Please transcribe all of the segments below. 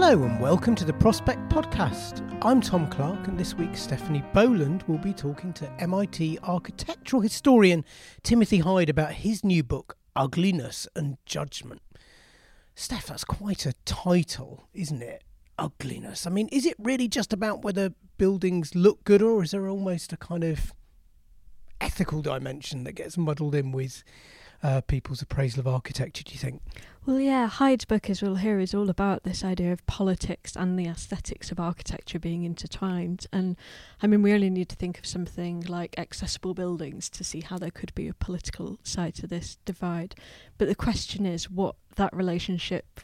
Hello and welcome to the Prospect Podcast. I'm Tom Clark, and this week Stephanie Boland will be talking to MIT architectural historian Timothy Hyde about his new book, Ugliness and Judgment. Steph, that's quite a title, isn't it? Ugliness. I mean, is it really just about whether buildings look good, or is there almost a kind of ethical dimension that gets muddled in with uh, people's appraisal of architecture, do you think? Well, yeah, Hyde's book, as we'll hear, is all about this idea of politics and the aesthetics of architecture being intertwined. And I mean, we only need to think of something like accessible buildings to see how there could be a political side to this divide. But the question is what that relationship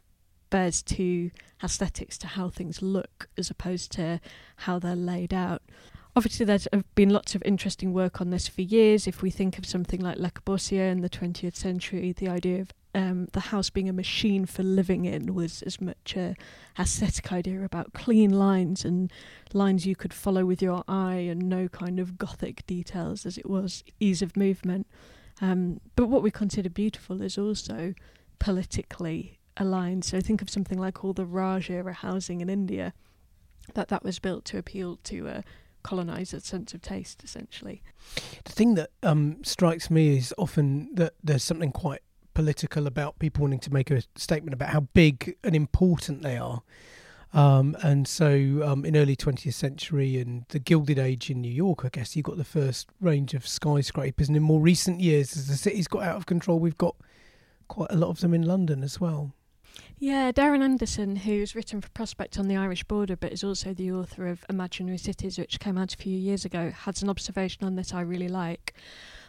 bears to aesthetics, to how things look, as opposed to how they're laid out obviously there's been lots of interesting work on this for years. If we think of something like Le Corbusier in the 20th century, the idea of um, the house being a machine for living in was as much a aesthetic idea about clean lines and lines you could follow with your eye and no kind of gothic details as it was ease of movement. Um, but what we consider beautiful is also politically aligned. So think of something like all the Raj era housing in India, that that was built to appeal to a colonize a sense of taste, essentially. The thing that um, strikes me is often that there's something quite political about people wanting to make a statement about how big and important they are. Um, and so, um, in early 20th century and the Gilded Age in New York, I guess you got the first range of skyscrapers. And in more recent years, as the city's got out of control, we've got quite a lot of them in London as well. Yeah, Darran Anderson, who's written for Prospect on the Irish border, but is also the author of Imaginary Cities, which came out a few years ago, has an observation on this I really like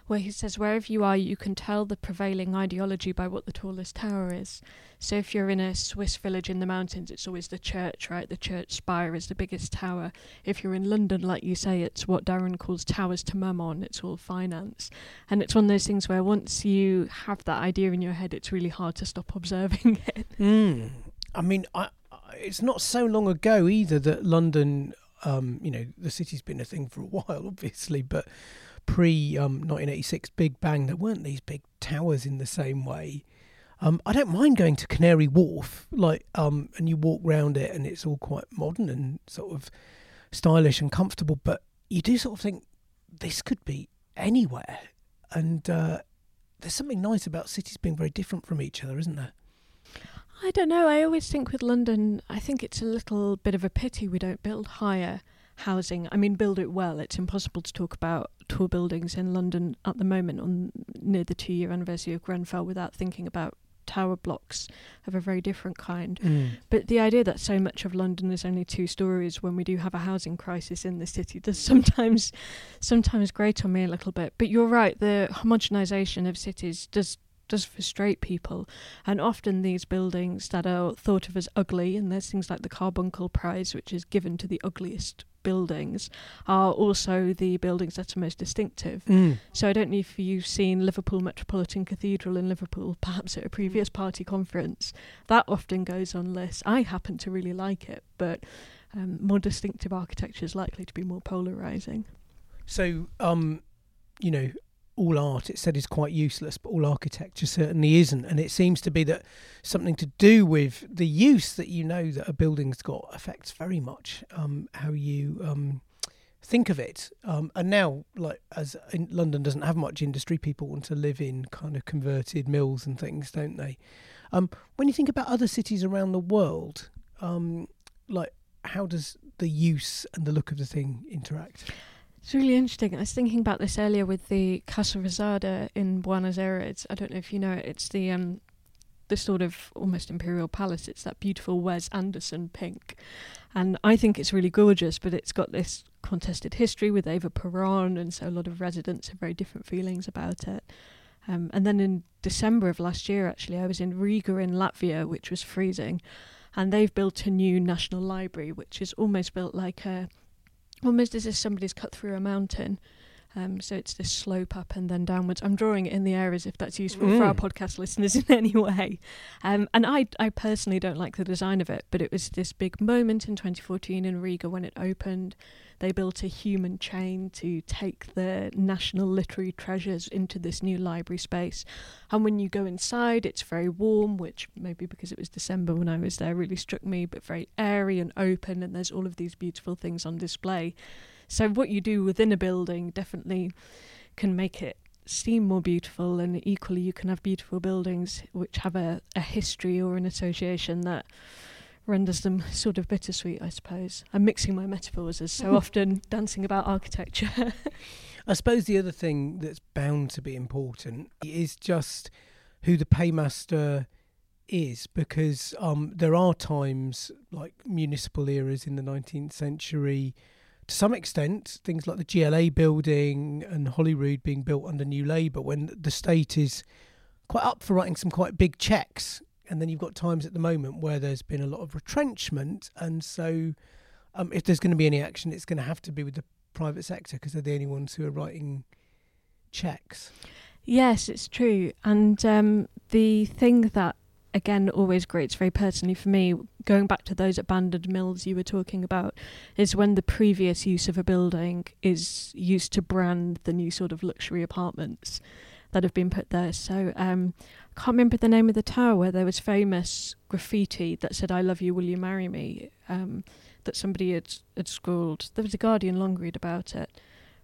where he says, wherever you are, you can tell the prevailing ideology by what the tallest tower is. So if you're in a Swiss village in the mountains, it's always the church, right? The church spire is the biggest tower. If you're in London, like you say, it's what Darran calls towers to mammon, it's all finance. And it's one of those things where once you have that idea in your head, it's really hard to stop observing it. Mm. I mean, I, it's not so long ago either that London, um, you know, the city's been a thing for a while, obviously, but pre um, 1986 Big Bang, there weren't these big towers in the same way. Um, I don't mind going to Canary Wharf, like, um, and you walk round it, and it's all quite modern and sort of stylish and comfortable. But you do sort of think this could be anywhere, and uh, there's something nice about cities being very different from each other, isn't there? I don't know. I always think with London, I think it's a little bit of a pity we don't build higher housing. I mean, build it well. It's impossible to talk about tall buildings in London at the moment on near the two year anniversary of Grenfell without thinking about tower blocks of a very different kind. Mm. But the idea that so much of London is only two stories when we do have a housing crisis in the city does sometimes sometimes grate on me a little bit. But you're right, the homogenization of cities does does frustrate people. And often these buildings that are thought of as ugly, and there's things like the Carbuncle Prize, which is given to the ugliest buildings are also the buildings that are most distinctive. Mm. So I don't know if you've seen Liverpool Metropolitan Cathedral in Liverpool, perhaps at a previous party conference. That often goes on lists. I happen to really like it, but um, more distinctive architecture is likely to be more polarizing. So, um, you know, all art, it said, is quite useless, but all architecture certainly isn't. And it seems to be that something to do with the use that you know that a building's got affects very much um, how you um, think of it. Um, and now, like as London doesn't have much industry, people want to live in kind of converted mills and things, don't they? Um, when you think about other cities around the world, um, like how does the use and the look of the thing interact? It's really interesting. I was thinking about this earlier with the Casa Rosada in Buenos Aires. I don't know if you know it. It's the um, the sort of almost imperial palace. It's that beautiful Wes Anderson pink, and I think it's really gorgeous. But it's got this contested history with Eva Peron, and so a lot of residents have very different feelings about it. Um, and then in December of last year, actually, I was in Riga in Latvia, which was freezing, and they've built a new national library, which is almost built like a, almost as if somebody's cut through a mountain. Um, so it's this slope up and then downwards. I'm drawing it in the air as if that's useful mm. for our mm. podcast listeners in any way. Um, and I, I personally don't like the design of it, but it was this big moment in 2014 in Riga when it opened. They built a human chain to take the national literary treasures into this new library space. And when you go inside, it's very warm, which maybe because it was December when I was there really struck me, but very airy and open. And there's all of these beautiful things on display. So, what you do within a building definitely can make it seem more beautiful, and equally, you can have beautiful buildings which have a, a history or an association that renders them sort of bittersweet, I suppose. I'm mixing my metaphors as so often dancing about architecture. I suppose the other thing that's bound to be important is just who the paymaster is, because um, there are times like municipal eras in the 19th century. To some extent, things like the GLA building and Holyrood being built under New Labour, when the state is quite up for writing some quite big checks and then you've got times at the moment where there's been a lot of retrenchment, and so um, if there's going to be any action, it's going to have to be with the private sector because they're the only ones who are writing checks. Yes, it's true, and um, the thing that again always grates very personally for me going back to those abandoned mills you were talking about is when the previous use of a building is used to brand the new sort of luxury apartments that have been put there so um, I can't remember the name of the tower where there was famous graffiti that said "I love you, will you marry me?" Um, that somebody had had scrawled. There was a Guardian long read about it,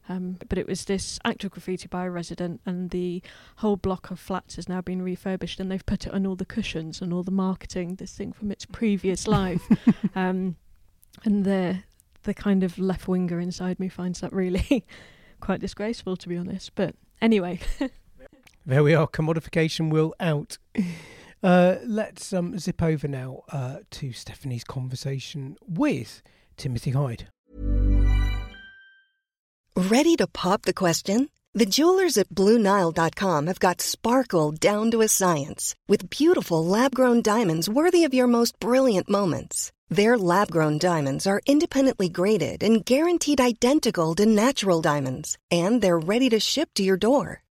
um, but it was this act of graffiti by a resident, and the whole block of flats has now been refurbished, and they've put it on all the cushions and all the marketing. This thing from its previous life, um, and the the kind of left winger inside me finds that really quite disgraceful, to be honest. But anyway. There we are. Commodification will out. Uh, let's um, zip over now uh, to Stephanie's conversation with Timothy Hyde. Ready to pop the question? The jewelers at BlueNile.com have got sparkle down to a science with beautiful lab grown diamonds worthy of your most brilliant moments. Their lab grown diamonds are independently graded and guaranteed identical to natural diamonds, and they're ready to ship to your door.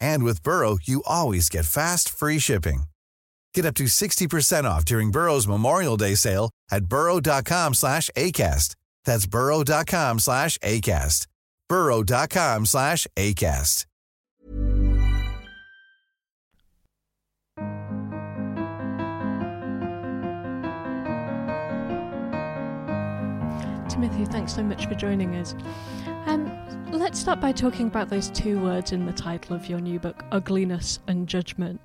And with Burrow, you always get fast, free shipping. Get up to 60% off during Burrow's Memorial Day sale at burrow.com slash ACAST. That's burrow.com slash ACAST. burrow.com slash ACAST. Timothy, thanks so much for joining us. Um, let's start by talking about those two words in the title of your new book, ugliness and judgment.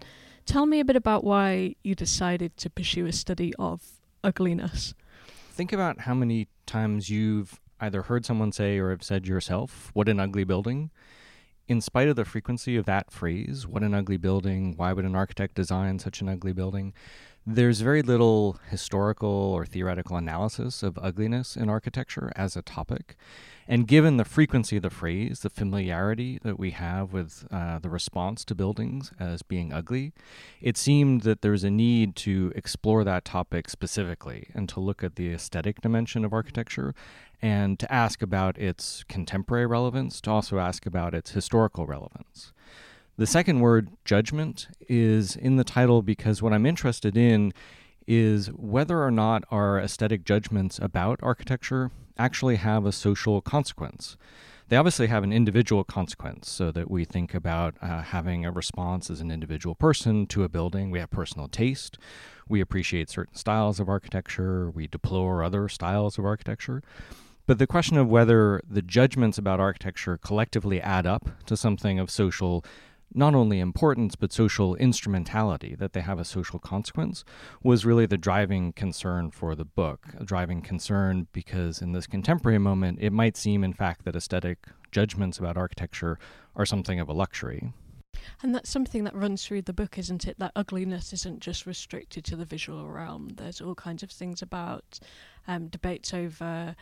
Tell me a bit about why you decided to pursue a study of ugliness. Think about how many times you've either heard someone say or have said yourself, what an ugly building. in spite of the frequency of that phrase, what an ugly building, why would an architect design such an ugly building? There's very little historical or theoretical analysis of ugliness in architecture as a topic. And given the frequency of the phrase, the familiarity that we have with uh, the response to buildings as being ugly, it seemed that there's a need to explore that topic specifically and to look at the aesthetic dimension of architecture and to ask about its contemporary relevance, to also ask about its historical relevance. The second word, judgment, is in the title because what I'm interested in is whether or not our aesthetic judgments about architecture actually have a social consequence. They obviously have an individual consequence, so that we think about uh, having a response as an individual person to a building. We have personal taste. We appreciate certain styles of architecture. We deplore other styles of architecture. But the question of whether the judgments about architecture collectively add up to something of social not only importance but social instrumentality, that they have a social consequence, was really the driving concern for the book. A driving concern because in this contemporary moment, it might seem, in fact, that aesthetic judgments about architecture are something of a luxury. And that's something that runs through the book, isn't it? That ugliness isn't just restricted to the visual realm. There's all kinds of things about um, debates over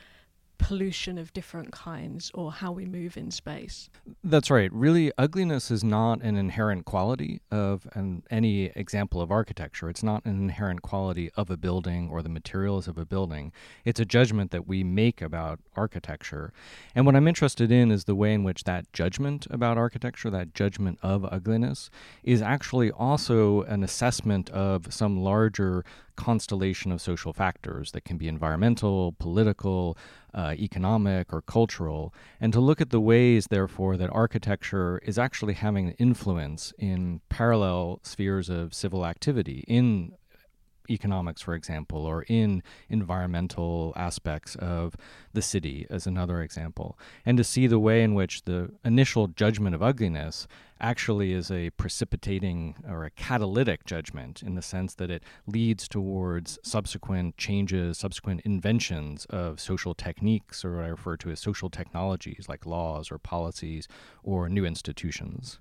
pollution of different kinds or how we move in space. That's right. Really, ugliness is not an inherent quality of an, any example of architecture. It's not an inherent quality of a building or the materials of a building. It's a judgment that we make about architecture. And what I'm interested in is the way in which that judgment about architecture, that judgment of ugliness, is actually also an assessment of some larger constellation of social factors that can be environmental, political, uh, economic, or cultural, and to look at the ways, therefore, that architecture is actually having an influence in parallel spheres of civil activity in economics, for example, or in environmental aspects of the city, as another example, and to see the way in which the initial judgment of ugliness actually is a precipitating or a catalytic judgment in the sense that it leads towards subsequent changes, subsequent inventions of social techniques, or what I refer to as social technologies like laws or policies or new institutions.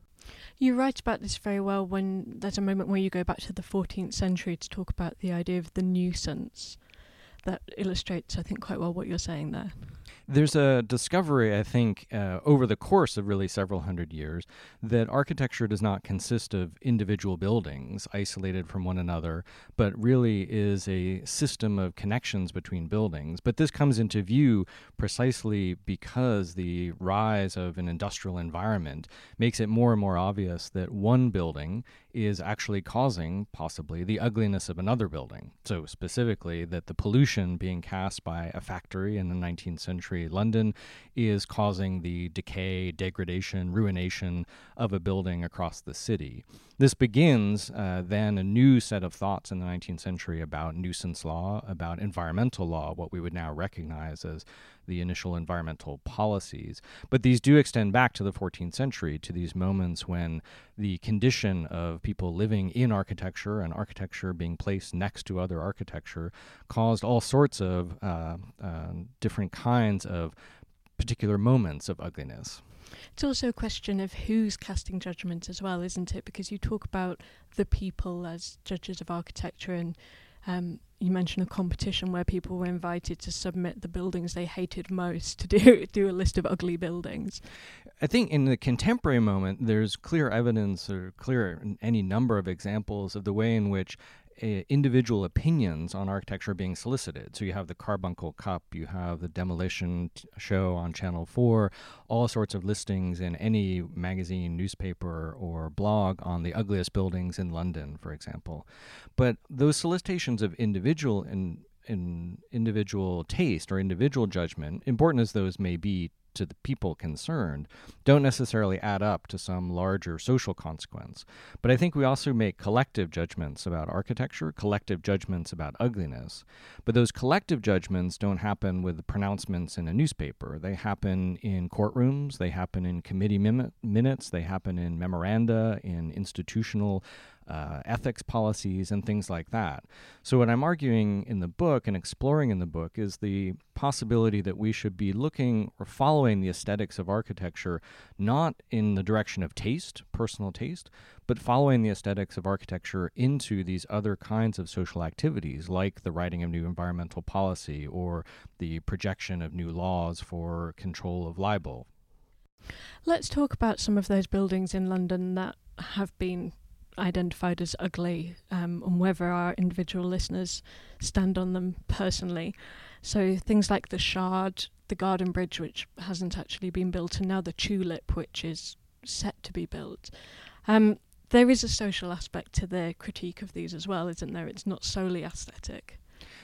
You write about this very well when there's a moment where you go back to the 14th century to talk about the idea of the nuisance. That illustrates, I think, quite well what you're saying there. There's a discovery, I think, uh, over the course of really several hundred years, that architecture does not consist of individual buildings isolated from one another, but really is a system of connections between buildings. But this comes into view precisely because the rise of an industrial environment makes it more and more obvious that one building is actually causing, possibly, the ugliness of another building. So, specifically, that the pollution being cast by a factory in the 19th century London is causing the decay, degradation, ruination of a building across the city. This begins uh, then a new set of thoughts in the 19th century about nuisance law, about environmental law, what we would now recognize as the initial environmental policies. But these do extend back to the 14th century, to these moments when the condition of people living in architecture and architecture being placed next to other architecture caused all sorts of uh, uh, different kinds of particular moments of ugliness. It's also a question of who's casting judgment as well, isn't it? Because you talk about the people as judges of architecture, and um, you mentioned a competition where people were invited to submit the buildings they hated most to do do a list of ugly buildings. I think in the contemporary moment, there's clear evidence or clear any number of examples of the way in which uh, individual opinions on architecture being solicited. So you have the Carbuncle Cup, you have the Demolition t- Show on Channel 4, all sorts of listings in any magazine, newspaper, or blog on the ugliest buildings in London, for example. But those solicitations of individual and in individual taste or individual judgment, important as those may be to the people concerned don't necessarily add up to some larger social consequence. But I think we also make collective judgments about architecture, collective judgments about ugliness. But those collective judgments don't happen with pronouncements in a newspaper. They happen in courtrooms, they happen in committee minutes, they happen in memoranda, in institutional uh, ethics policies, and things like that. So, what I'm arguing in the book and exploring in the book is the possibility that we should be looking or following the aesthetics of architecture not in the direction of taste, personal taste, but following the aesthetics of architecture into these other kinds of social activities, like the writing of new environmental policy or the projection of new laws for control of libel. Let's talk about some of those buildings in London that have been identified as ugly um, and whether our individual listeners stand on them personally. So things like the Shard, the Garden Bridge, which hasn't actually been built, and now the Tulip, which is set to be built. Um, there is a social aspect to the critique of these as well, isn't there? It's not solely aesthetic.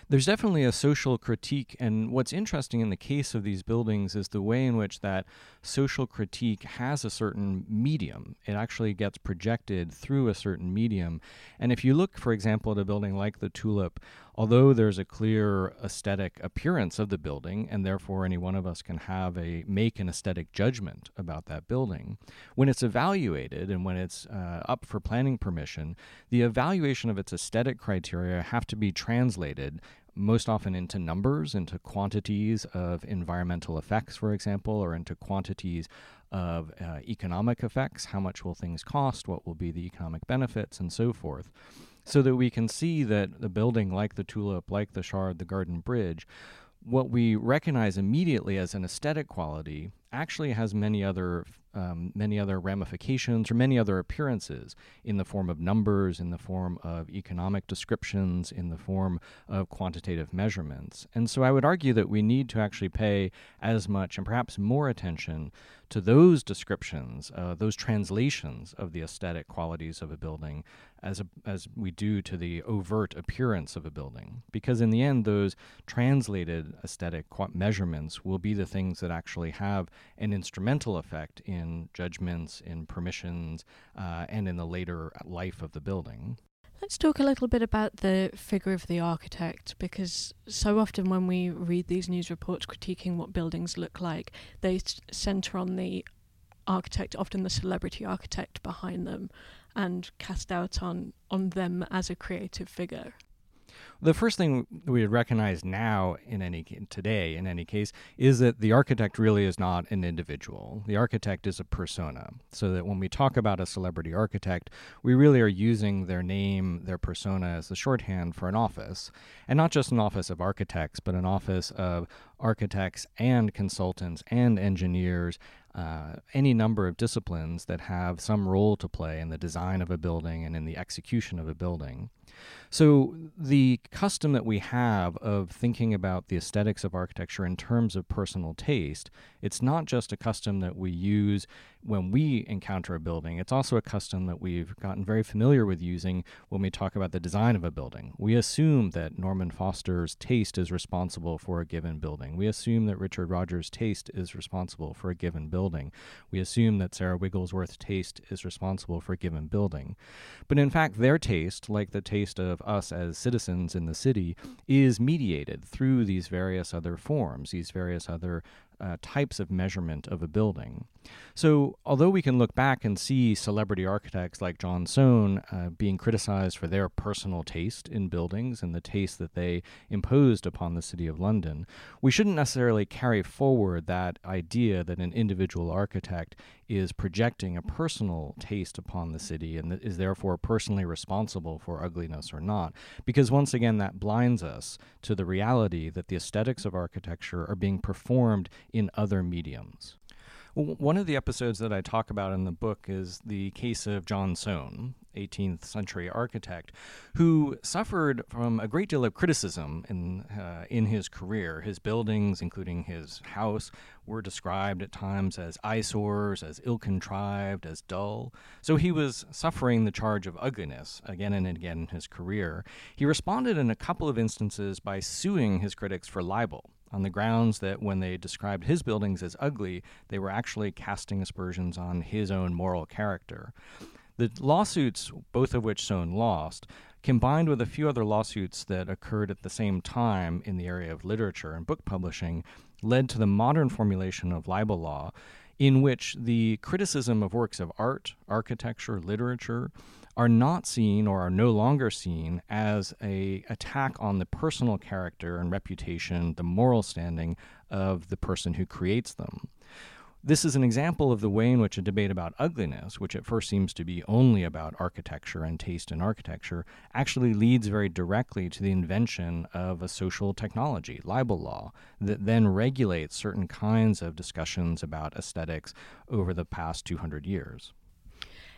There's definitely a social critique, and what's interesting in the case of these buildings is the way in which that social critique has a certain medium. It actually gets projected through a certain medium. And if you look, for example, at a building like the Tulip, although there's a clear aesthetic appearance of the building, and therefore any one of us can have a make an aesthetic judgment about that building, when it's evaluated and when it's uh, up for planning permission, the evaluation of its aesthetic criteria have to be translated most often into numbers, into quantities of environmental effects, for example, or into quantities of uh, economic effects. How much will things cost? What will be the economic benefits, and so forth so that we can see that the building like the tulip, like the shard, the garden bridge, what we recognize immediately as an aesthetic quality actually has many other um, many other ramifications or many other appearances in the form of numbers, in the form of economic descriptions, in the form of quantitative measurements. And so I would argue that we need to actually pay as much and perhaps more attention to those descriptions, uh, those translations of the aesthetic qualities of a building, as a, as we do to the overt appearance of a building. Because in the end, those translated aesthetic qu- measurements will be the things that actually have an instrumental effect in judgments, in permissions, uh, and in the later life of the building. Let's talk a little bit about the figure of the architect because so often when we read these news reports critiquing what buildings look like, they centre on the architect, often the celebrity architect behind them, and cast out on, on them as a creative figure. The first thing we would recognize now, in any today, in any case, is that the architect really is not an individual. The architect is a persona. So that when we talk about a celebrity architect, we really are using their name, their persona, as the shorthand for an office, and not just an office of architects, but an office of architects and consultants and engineers uh, any number of disciplines that have some role to play in the design of a building and in the execution of a building. So, the custom that we have of thinking about the aesthetics of architecture in terms of personal taste, it's not just a custom that we use when we encounter a building, it's also a custom that we've gotten very familiar with using when we talk about the design of a building. We assume that Norman Foster's taste is responsible for a given building. We assume that Richard Rogers' taste is responsible for a given building. We assume that Sarah Wigglesworth's taste is responsible for a given building. But in fact, their taste, like the taste of us as citizens in the city, is mediated through these various other forms, these various other uh, types of measurement of a building. So, although we can look back and see celebrity architects like John Soane uh, being criticized for their personal taste in buildings and the taste that they imposed upon the City of London, we shouldn't necessarily carry forward that idea that an individual architect is projecting a personal taste upon the city and is therefore personally responsible for ugliness or not. Because once again, that blinds us to the reality that the aesthetics of architecture are being performed in other mediums. One of the episodes that I talk about in the book is the case of John Soane, 18th century architect, who suffered from a great deal of criticism in, uh, in his career. His buildings, including his house, were described at times as eyesores, as ill contrived, as dull. So he was suffering the charge of ugliness again and again in his career. He responded in a couple of instances by suing his critics for libel on the grounds that when they described his buildings as ugly, they were actually casting aspersions on his own moral character. The lawsuits, both of which Soane lost, combined with a few other lawsuits that occurred at the same time in the area of literature and book publishing, led to the modern formulation of libel law, in which the criticism of works of art, architecture, literature are not seen or are no longer seen as a attack on the personal character and reputation, the moral standing of the person who creates them. This is an example of the way in which a debate about ugliness, which at first seems to be only about architecture and taste in architecture, actually leads very directly to the invention of a social technology, libel law, that then regulates certain kinds of discussions about aesthetics over the past 200 years.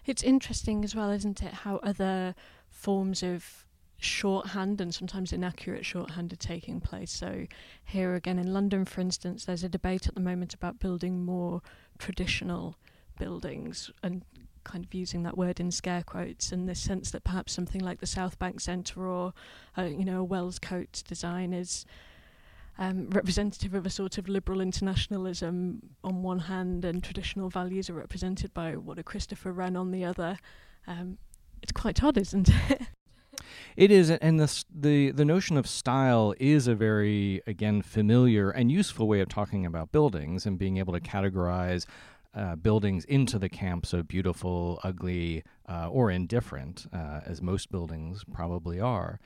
It's interesting as well, isn't it, how other forms of shorthand and sometimes inaccurate shorthand are taking place. So, here again in London, for instance, there's a debate at the moment about building more traditional buildings and kind of using that word in scare quotes in the sense that perhaps something like the South Bank Centre or, uh, you know, a Wells Coates design is. Um, representative of a sort of liberal internationalism on one hand, and traditional values are represented by what a Christopher Wren on the other. Um, it's quite odd, isn't it? It is, and the the the notion of style is a very again familiar and useful way of talking about buildings and being able to categorize uh, buildings into the camps of beautiful, ugly, uh, or indifferent, uh, as most buildings probably are.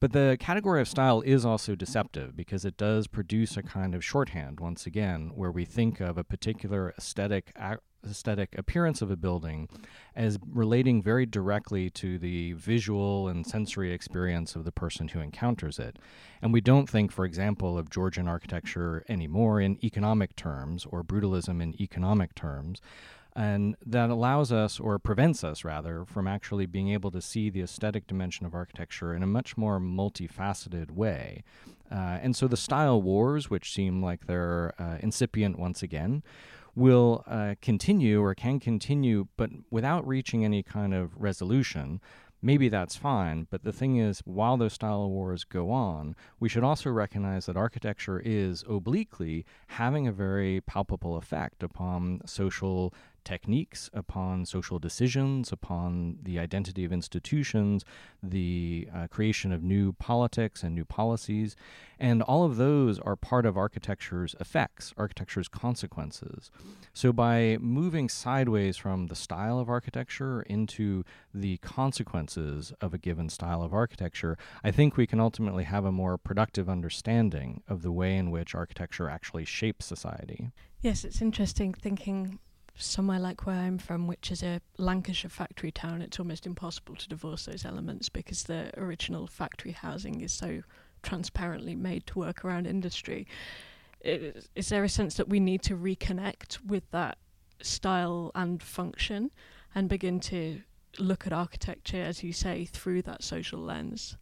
But the category of style is also deceptive because it does produce a kind of shorthand, once again, where we think of a particular aesthetic aesthetic appearance of a building as relating very directly to the visual and sensory experience of the person who encounters it. And we don't think, for example, of Georgian architecture anymore in economic terms or brutalism in economic terms. And that allows us, or prevents us rather, from actually being able to see the aesthetic dimension of architecture in a much more multifaceted way. Uh, and so the style wars, which seem like they're uh, incipient once again, will uh, continue or can continue, but without reaching any kind of resolution. Maybe that's fine, but the thing is, while those style wars go on, we should also recognize that architecture is obliquely having a very palpable effect upon social techniques, upon social decisions, upon the identity of institutions, the uh, creation of new politics and new policies. And all of those are part of architecture's effects, architecture's consequences. So by moving sideways from the style of architecture into the consequences of a given style of architecture, I think we can ultimately have a more productive understanding of the way in which architecture actually shapes society. Yes, it's interesting thinking somewhere like where I'm from, which is a Lancashire factory town, it's almost impossible to divorce those elements because the original factory housing is so transparently made to work around industry. Is, is there a sense that we need to reconnect with that style and function and begin to look at architecture, as you say, through that social lens?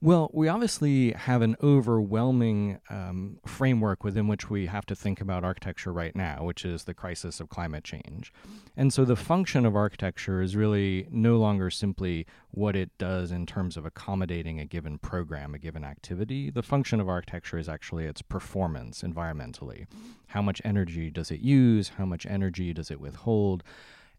Well, we obviously have an overwhelming um, framework within which we have to think about architecture right now, which is the crisis of climate change. And so the function of architecture is really no longer simply what it does in terms of accommodating a given program, a given activity. The function of architecture is actually its performance environmentally. How much energy does it use? How much energy does it withhold?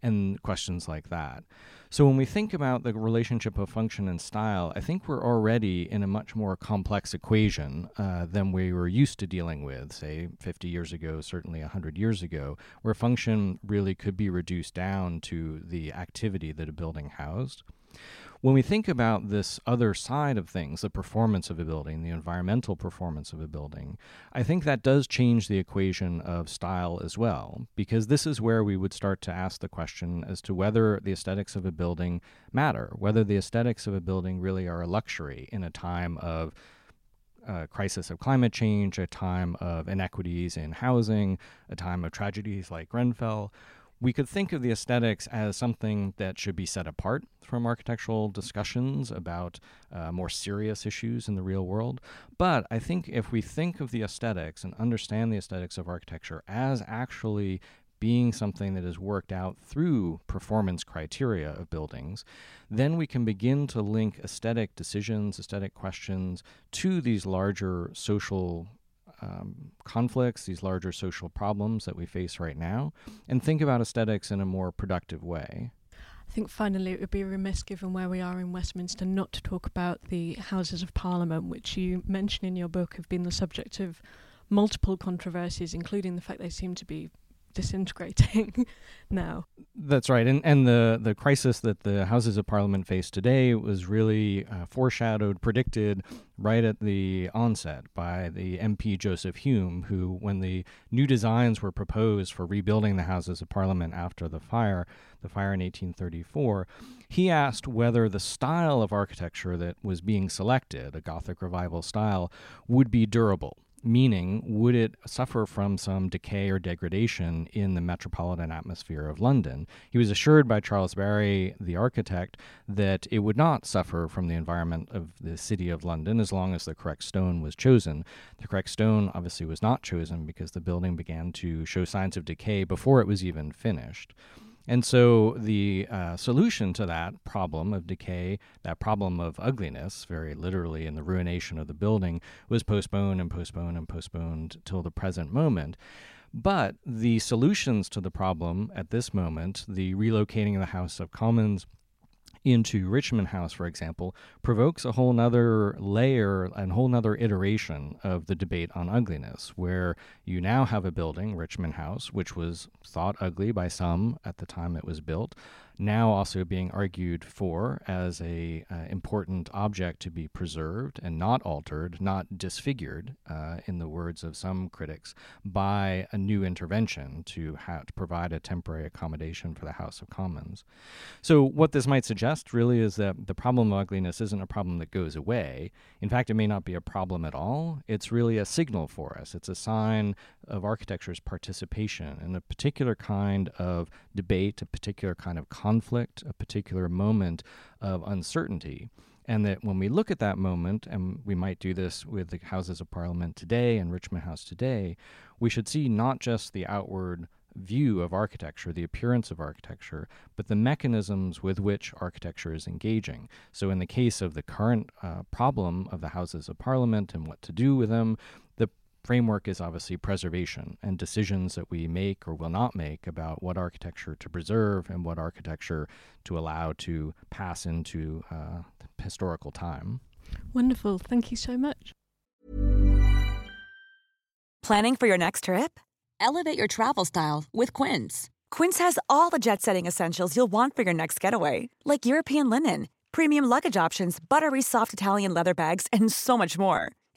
And questions like that. So when we think about the relationship of function and style, I think we're already in a much more complex equation uh, than we were used to dealing with, say 50 years ago, certainly 100 years ago, where function really could be reduced down to the activity that a building housed. When we think about this other side of things, the performance of a building, the environmental performance of a building, I think that does change the equation of style as well, because this is where we would start to ask the question as to whether the aesthetics of a building matter, whether the aesthetics of a building really are a luxury in a time of a crisis of climate change, a time of inequities in housing, a time of tragedies like Grenfell, we could think of the aesthetics as something that should be set apart from architectural discussions about uh, more serious issues in the real world. But I think if we think of the aesthetics and understand the aesthetics of architecture as actually being something that is worked out through performance criteria of buildings, then we can begin to link aesthetic decisions, aesthetic questions to these larger social um, conflicts, these larger social problems that we face right now, and think about aesthetics in a more productive way. I think finally it would be remiss, given where we are in Westminster, not to talk about the Houses of Parliament, which you mention in your book have been the subject of multiple controversies, including the fact they seem to be disintegrating now. That's right, and and the the crisis that the Houses of Parliament face today was really uh, foreshadowed, predicted right at the onset by the MP Joseph Hume, who, when the new designs were proposed for rebuilding the Houses of Parliament after the fire, the fire in 1834, he asked whether the style of architecture that was being selected, a Gothic revival style, would be durable meaning would it suffer from some decay or degradation in the metropolitan atmosphere of London? He was assured by Charles Barry, the architect, that it would not suffer from the environment of the city of London as long as the correct stone was chosen. The correct stone obviously was not chosen because the building began to show signs of decay before it was even finished. And so the uh, solution to that problem of decay, that problem of ugliness, very literally in the ruination of the building, was postponed and postponed and postponed till the present moment. But the solutions to the problem at this moment, the relocating of the House of Commons into Richmond House, for example, provokes a whole nother layer and whole nother iteration of the debate on ugliness, where you now have a building, Richmond House, which was thought ugly by some at the time it was built, now also being argued for as a uh, important object to be preserved and not altered, not disfigured, uh, in the words of some critics, by a new intervention to, ha- to provide a temporary accommodation for the House of Commons. So what this might suggest really is that the problem of ugliness isn't a problem that goes away. In fact, it may not be a problem at all. It's really a signal for us. It's a sign of architecture's participation in a particular kind of debate, a particular kind of conflict, a particular moment of uncertainty. And that when we look at that moment, and we might do this with the Houses of Parliament today and Richmond House today, we should see not just the outward view of architecture, the appearance of architecture, but the mechanisms with which architecture is engaging. So, in the case of the current uh, problem of the Houses of Parliament and what to do with them, framework is obviously preservation and decisions that we make or will not make about what architecture to preserve and what architecture to allow to pass into uh, historical time. Wonderful. Thank you so much. Planning for your next trip? Elevate your travel style with Quince. Quince has all the jet setting essentials you'll want for your next getaway, like European linen, premium luggage options, buttery soft Italian leather bags, and so much more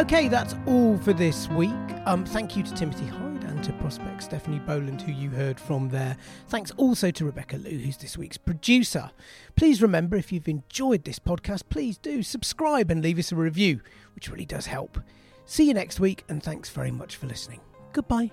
Okay, that's all for this week. Um, thank you to Timothy Hyde and to Prospect Stephanie Boland, who you heard from there. Thanks also to Rebecca Lou, who's this week's producer. Please remember, if you've enjoyed this podcast, please do subscribe and leave us a review, which really does help. See you next week, and thanks very much for listening. Goodbye.